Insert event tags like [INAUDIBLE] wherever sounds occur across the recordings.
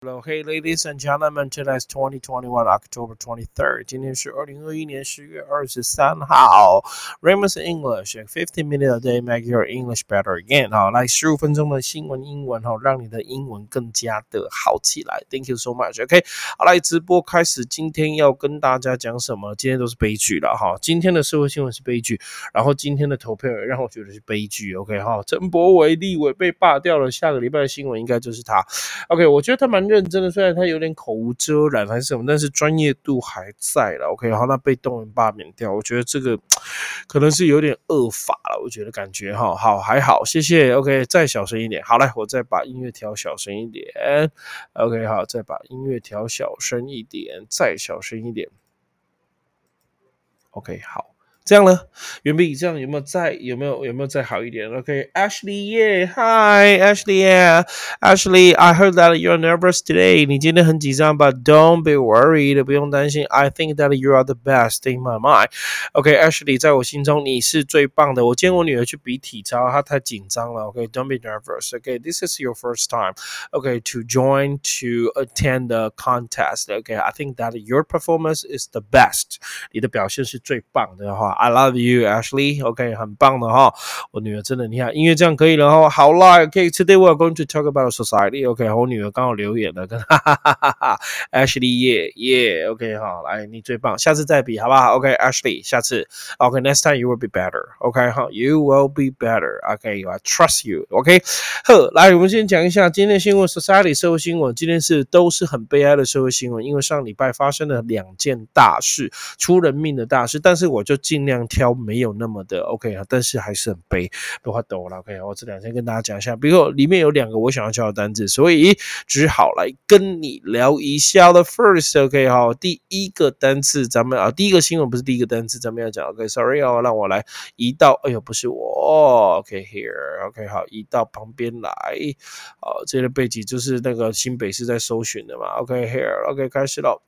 Hello, hey, ladies and gentlemen. Today is 2021 October 23rd. 今天是二零二一年十月二十三号。ramen's english fifteen minutes a day make your English better again. 好，来十五分钟的新闻英文哈，让你的英文更加的好起来。Thank you so much. OK，好，来直播开始。今天要跟大家讲什么？今天都是悲剧了哈。今天的社会新闻是悲剧，然后今天的投票也让我觉得是悲剧。OK，哈，陈博伟立委被罢掉了，下个礼拜的新闻应该就是他。OK，我觉得他蛮。认真的，虽然他有点口无遮拦还是什么，但是专业度还在了。OK，好，那被动人罢免掉，我觉得这个 [TSK] 可能是有点恶法了。我觉得感觉哈，好还好，谢谢。OK，再小声一点。好嘞，我再把音乐调小声一点。OK，好，再把音乐调小声一点，再小声一点。OK，好。这样呢，原比这样有没有再有没有有没有再好一点？OK，Ashley yeah，Hi，Ashley，Ashley，I heard that you're nervous today。你今天很紧张，But don't be worried，不用担心。I think that you are the best in my mind。OK，Ashley，在我心中你是最棒的。我见我女儿去比体操，她太紧张了。OK，don't be nervous。OK，this is your first time。OK，to join to attend the contest。OK，I think that your performance is the best。你的表现是最棒的哈。 I love you, Ashley. OK，很棒的哈，我女儿真的厉害。音乐这样可以了哈。好啦，OK，Today we are going to talk about society. OK，我女儿刚好留言了，跟哈哈哈哈。Ashley，yeah yeah，OK，好，来你最棒，下次再比好不好？OK，Ashley，下次，OK，next time you will be better. OK，好，you will be better. OK，I trust you. OK，呵，来，我们先讲一下今天新闻，society 社会新闻。今天是都是很悲哀的社会新闻，因为上礼拜发生了两件大事，出人命的大事。但是我就尽尽量挑没有那么的 OK 啊，但是还是很悲，不怕抖了 OK。我这两天跟大家讲一下，比如里面有两个我想要教的单字，所以只好来跟你聊一下的。First OK 哈，第一个单词咱们啊，第一个新闻不是第一个单词，咱们要讲 OK，Sorry 哦，让我来移到，哎呦不是我 OK here OK 好，移到旁边来，好，这个背景就是那个新北是在搜寻的嘛 OK here OK 开始了。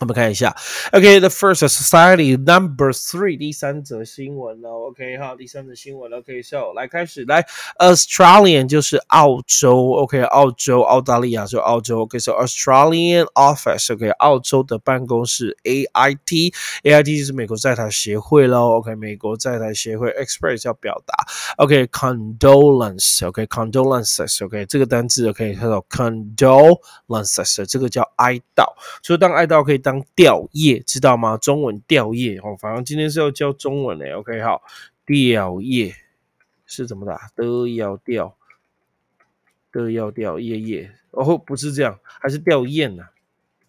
我们看一下，OK，the first society number three，第三则新闻了，OK 哈，第三则新闻了，OK，so 来开始，来，Australian 就是澳洲，OK，澳洲，澳大利亚就澳洲，OK，so Australian office，OK，澳洲的办公室，AIT，AIT 就是美国在台协会喽，OK，美国在台协会，express 要表达，OK，condolence，OK，condolences，OK，这个单字 OK，叫做 condolences，这个叫哀悼，所以当哀悼可以当。当吊叶，知道吗？中文吊叶哦，反正今天是要教中文的。OK，好，吊叶是怎么打？的要吊，的要吊叶叶。哦，不是这样，还是吊唁呢？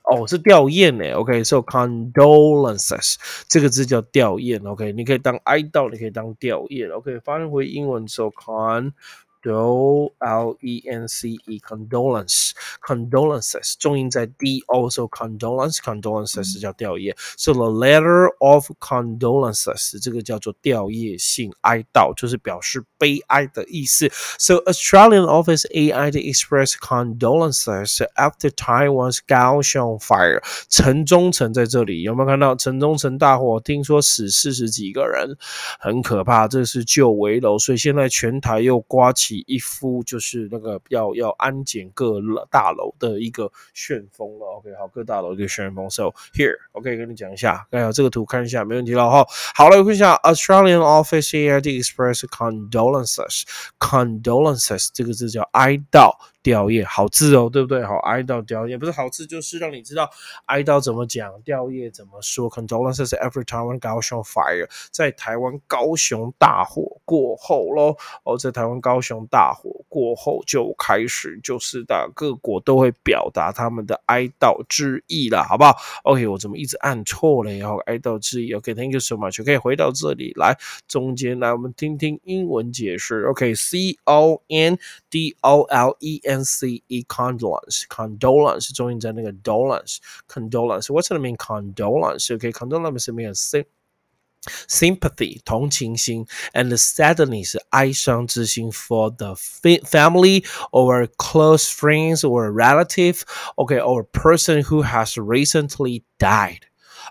哦，是吊唁呢。OK，so condolences 这个字叫吊唁。OK，你可以当哀悼，你可以当吊唁。OK，翻译回英文，so con。Do l e n c e condolence condolences 重音在 d also condolence condolences 叫吊唁，so the letter of condolences 这个叫做吊唁信哀悼，就是表示悲哀的意思。So Australian office AI to express condolences after Taiwan's Kaohsiung fire。城中城在这里有没有看到城中城大火？听说死四十几个人，很可怕。这是旧围楼，所以现在全台又刮起。一副就是那个要要安检各大楼的一个旋风了。OK，好，各大楼一个旋风。So here，OK，跟你讲一下，哎呀，这个图看一下，没问题了哈。好了，我看一下，Australian Office Air express condolences，condolences 这个字叫哀悼。吊唁，好字哦，对不对？好，哀悼吊唁不是好字，就是让你知道哀悼怎么讲，吊唁怎么说。Condolences every Taiwan 高雄 fire，在台湾高雄大火过后喽，哦，在台湾高雄大火过后就开始，就是的各国都会表达他们的哀悼之意了，好不好？OK，我怎么一直按错了？然后哀悼之意，OK，Thank you so much。可以回到这里来，中间来，我们听听英文解释。OK，C O N D O L E N。N C E condolence condolence 中音在那个 dolence condolence what's it mean condolence okay condolence means sympathy 同情心 and sadness 哀伤之心 for the family or close friends or relative okay or person who has recently died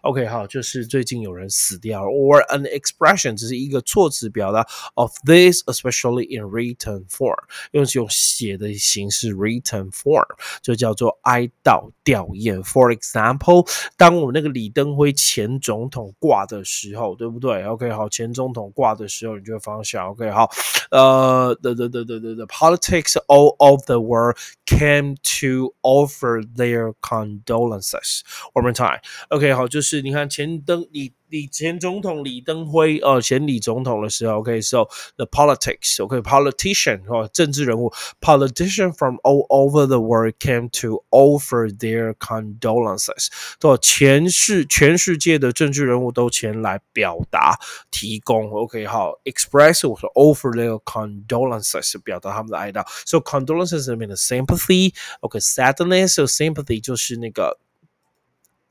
OK，好，就是最近有人死掉了，or an expression 只是一个措辞表达 of this especially in written form，用用写的形式 written form 就叫做哀悼吊唁。For example，当我们那个李登辉前总统挂的时候，对不对？OK，好，前总统挂的时候，你就会方向 OK，好，呃，the the the the the politics all of the world came to offer their condolences. One more time. OK，好，就是 是你看前登李李前总统李登辉哦，前李总统的时候，OK，so the politics，OK，politician 哦，政治人物，politician from all over the world came to offer their condolences。对，全世全世界的政治人物都前来表达提供，OK，好，express 或者 offer their condolences，表达他们的哀悼。So condolences 里面的 sympathy，OK，sadness，so sympathy 就是那个。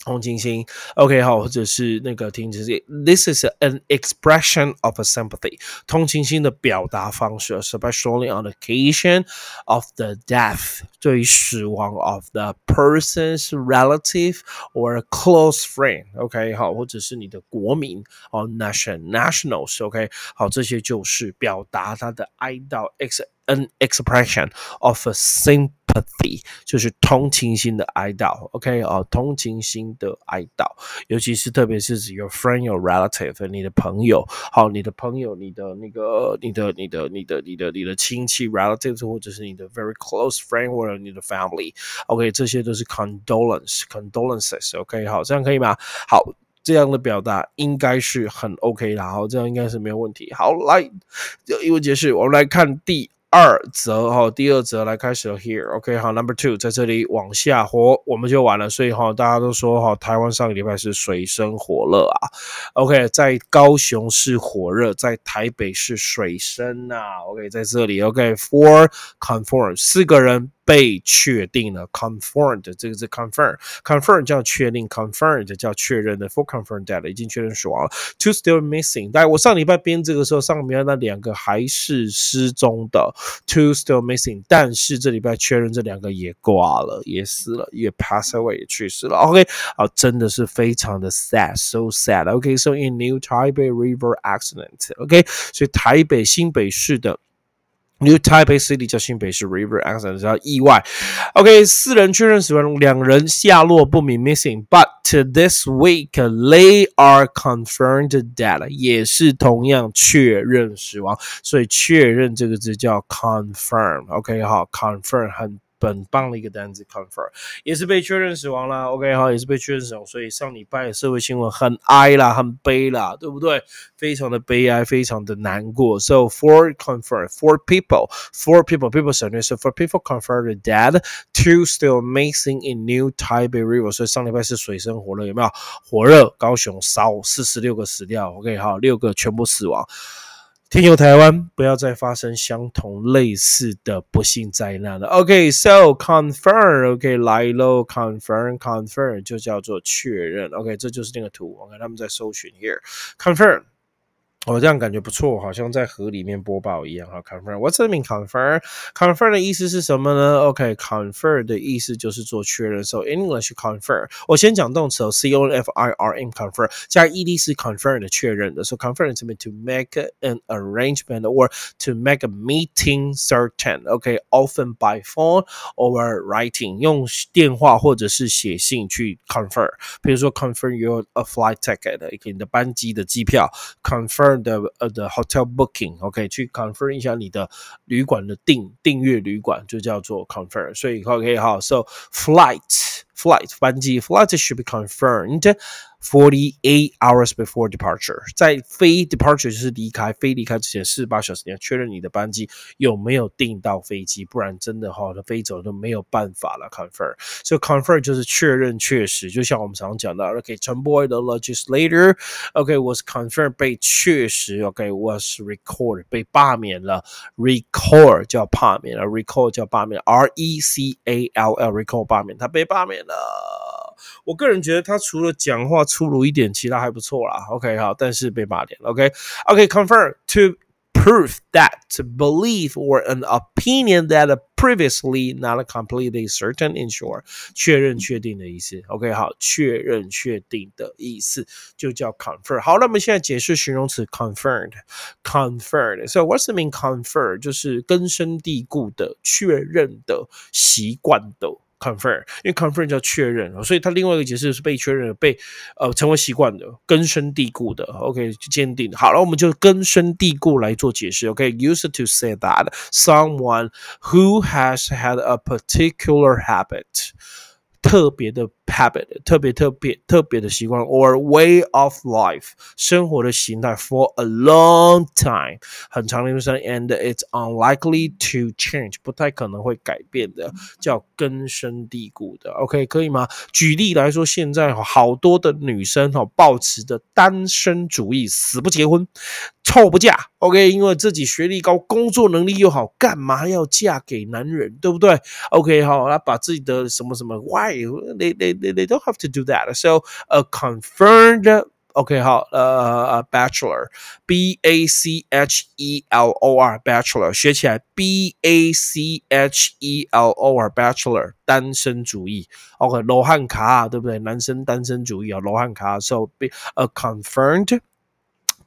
同情心，OK 好，或者是那个听，就是 This is an expression of a sympathy，同情心的表达方式，especially on the occasion of the death，对于死亡 of the person's relative or close friend，OK 好，或者是你的国民哦，nation nationals，OK 好，这些就是表达他的哀悼，ex an expression of a sympathy。就是同情心的哀悼，OK 啊，同情心的哀悼，尤其是特别是指 your friend、your relative，你的朋友，好，你的朋友，你的那个，你的、你的、你的、你的、你的亲戚 relatives，或者是你的 very close friend 或者你的 family，OK，这些都是 condolence，condolences，OK，好，这样可以吗？好，这样的表达应该是很 OK 的，好，这样应该是没有问题。好，来，英文解释，我们来看第。二则哈，第二则来开始了。Here，OK，好，Number two，在这里往下活，我们就完了。所以哈，大家都说哈，台湾上个礼拜是水深火热啊。OK，在高雄是火热，在台北是水深呐。OK，在这里，OK，Four conform，四个人。被确定了，confirmed 这个是 confirm，confirm 叫确定，confirmed 叫确认的，for confirmed dead 已经确认死亡了，two still missing。但我上礼拜编这个时候，上礼拜那两个还是失踪的，two still missing。但是这礼拜确认这两个也挂了，也死了，也 pass away 也去世了。OK，啊，真的是非常的 sad，so sad。OK，so in New Taipei River accident，OK，所以台北新北市的。New Taipei City 叫新北市 River accent 叫意外。OK，四人确认死亡，两人下落不明 missing。But this week they are confirmed dead，也是同样确认死亡。所以确认这个字叫 confirm。OK，好，confirm 很。本棒的一个单子，confirm 也是被确认死亡了。OK 好，也是被确认死亡。所以上礼拜的社会新闻很哀啦，很悲啦，对不对？非常的悲哀，非常的难过。So four confirm four people, four people, people 省略。So four people confirmed dead, two still missing in New Taipei River。所以上礼拜是水深火热，有没有？火热，高雄烧四十六个死掉。OK 好，六个全部死亡。天佑台湾，不要再发生相同类似的不幸灾难了。OK，so confirm，OK 来喽，confirm，confirm 就叫做确认。OK，这就是那个图。OK，他们在搜寻 here，confirm。我这样感觉不错，好像在河里面播报一样哈。Confirm，What's the mean confirm？Confirm 的意思是什么呢？OK，confirm 的意思就是做确认。So English confirm，我先讲动词哦，C O F I R M confirm 加 ed 是 confirm 的确认的。So confirm 这边 to make an arrangement or to make a meeting certain。OK，often by phone or writing，用电话或者是写信去 confirm。比如说 confirm your a flight ticket，你的班机的机票 confirm。的呃的 hotel booking，OK，去 confirm 一下你的旅馆的订订阅旅馆就叫做 confirm，所以 OK 好，so flight flight 班机 flight should be confirmed。 Forty-eight hours before departure，在飞 departure 就是离开，飞离开之前四十八小时，你要确认你的班机有没有订到飞机，不然真的哈，它飞走都没有办法了。Confirm，所以 confirm 就是确认确实，就像我们常讲的，OK，陈波的 legislator，OK was confirmed 被确实，OK was recalled 被罢免了，recall 叫罢免了，recall 叫罢免，R E C A L L recall 罢免，他被罢免了。我个人觉得他除了讲话粗鲁一点，其他还不错啦。OK，好，但是被骂点。OK，OK，confirm to prove that, belief, or an opinion that previously not completely certain in short，确认确定的意思。OK，好，确认确定的意思就叫 confirm。好，那我们现在解释形容词 confirmed。confirmed。So what's the mean confirm？就是根深蒂固的、确认的、习惯的。confirm，因为 confirm 叫确认，所以它另外一个解释是被确认、被呃成为习惯的、根深蒂固的。OK，坚定。好了，我们就根深蒂固来做解释。OK，used to say that someone who has had a particular habit，特别的。Habit 特别特别特别的习惯，or way of life 生活的形态 for a long time 很长的一段时间，and it's unlikely to change 不太可能会改变的，叫根深蒂固的。OK 可以吗？举例来说，现在好多的女生哈，抱持的单身主义，死不结婚，臭不嫁。OK，因为自己学历高，工作能力又好，干嘛要嫁给男人？对不对？OK 好，他把自己的什么什么 why they they they, they don't have to do that. So a confirmed OK 好，呃，bachelor，b a c h e l o r bachelor 学起来，b a c h e l o r bachelor 单身主义，OK 罗汉卡对不对？男生单身主义啊，罗汉卡，so be a confirmed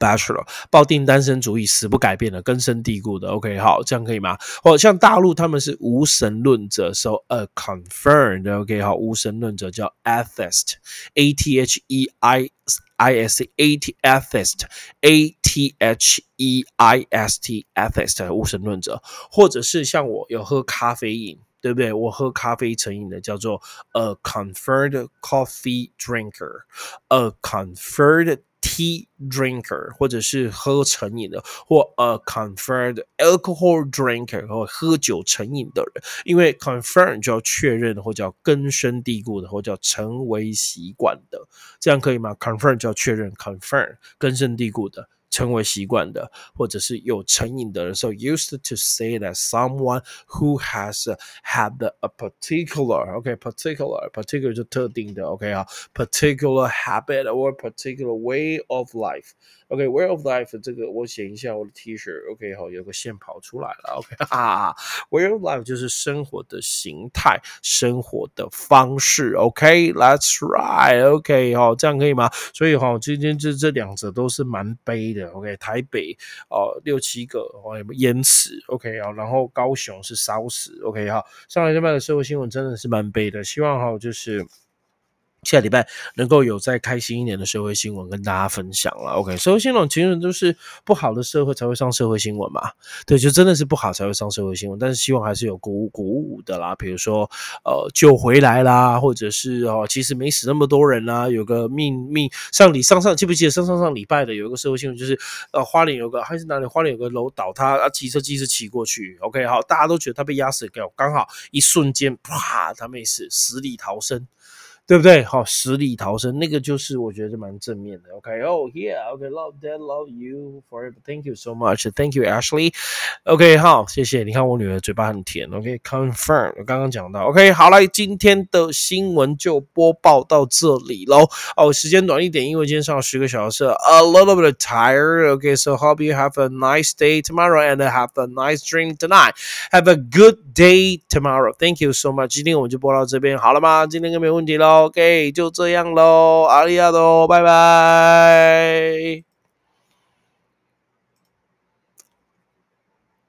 bachelor，抱定单身主义，死不改变的，根深蒂固的。OK，好，这样可以吗？或像大陆他们是无神论者，so a confirmed。OK，好，无神论者叫 atheist，a t h e i i s a t atheist，a t h e i s t atheist 无神论者，或者是像我有喝咖啡瘾。对不对？我喝咖啡成瘾的，叫做 a confirmed coffee drinker，a confirmed tea drinker，或者是喝成瘾的，或 a confirmed alcohol drinker，或喝酒成瘾的人。因为 confirm 就要确认，或叫根深蒂固的，或叫成为习惯的，这样可以吗？confirm 就要确认，confirm 根深蒂固的。成为习惯的，或者是有成瘾的人。So used to say that someone who has had a particular, okay, particular, particular 就特定的，OK 啊，particular habit or particular way of life。 OK，way of life 这个我写一下我的 T 恤，OK 好，有个线跑出来了，OK 哈哈，way of life 就是生活的形态，生活的方式，OK，That's right，OK 好，这样可以吗？所以哈，今天这这两者都是蛮悲的。OK，台北哦六七个哦淹死，OK 啊，然后高雄是烧死，OK 哈，上来这边的社会新闻真的是蛮悲的，希望哈就是。下礼拜能够有再开心一点的社会新闻跟大家分享了。OK，社会新闻其实都是不好的社会才会上社会新闻嘛。对，就真的是不好才会上社会新闻。但是希望还是有鼓舞鼓舞的啦，比如说呃救回来啦，或者是哦其实没死那么多人啦，有个命命上礼上上记不记得上上上礼拜的有一个社会新闻，就是呃花莲有个还是哪里花莲有个楼倒塌啊，骑车机是骑过去。OK，好，大家都觉得他被压死掉，刚好一瞬间啪他没死，死里逃生。对不对？好，死里逃生，那个就是我觉得蛮正面的。OK，Oh yeah，OK，Love that，Love you forever，Thank you so much，Thank you Ashley。OK，好，谢谢。你看我女儿嘴巴很甜。OK，Confirm，我刚刚讲到。OK，好来，今天的新闻就播报到这里喽。哦，时间短一点，因为今天上了十个小时，A little bit tired。OK，So hope you have a nice day tomorrow and have a nice dream tonight. Have a good day tomorrow. Thank you so much。今天我们就播到这边，好了吗？今天应该没问题喽。OK，就这样喽，阿利亚多，拜拜。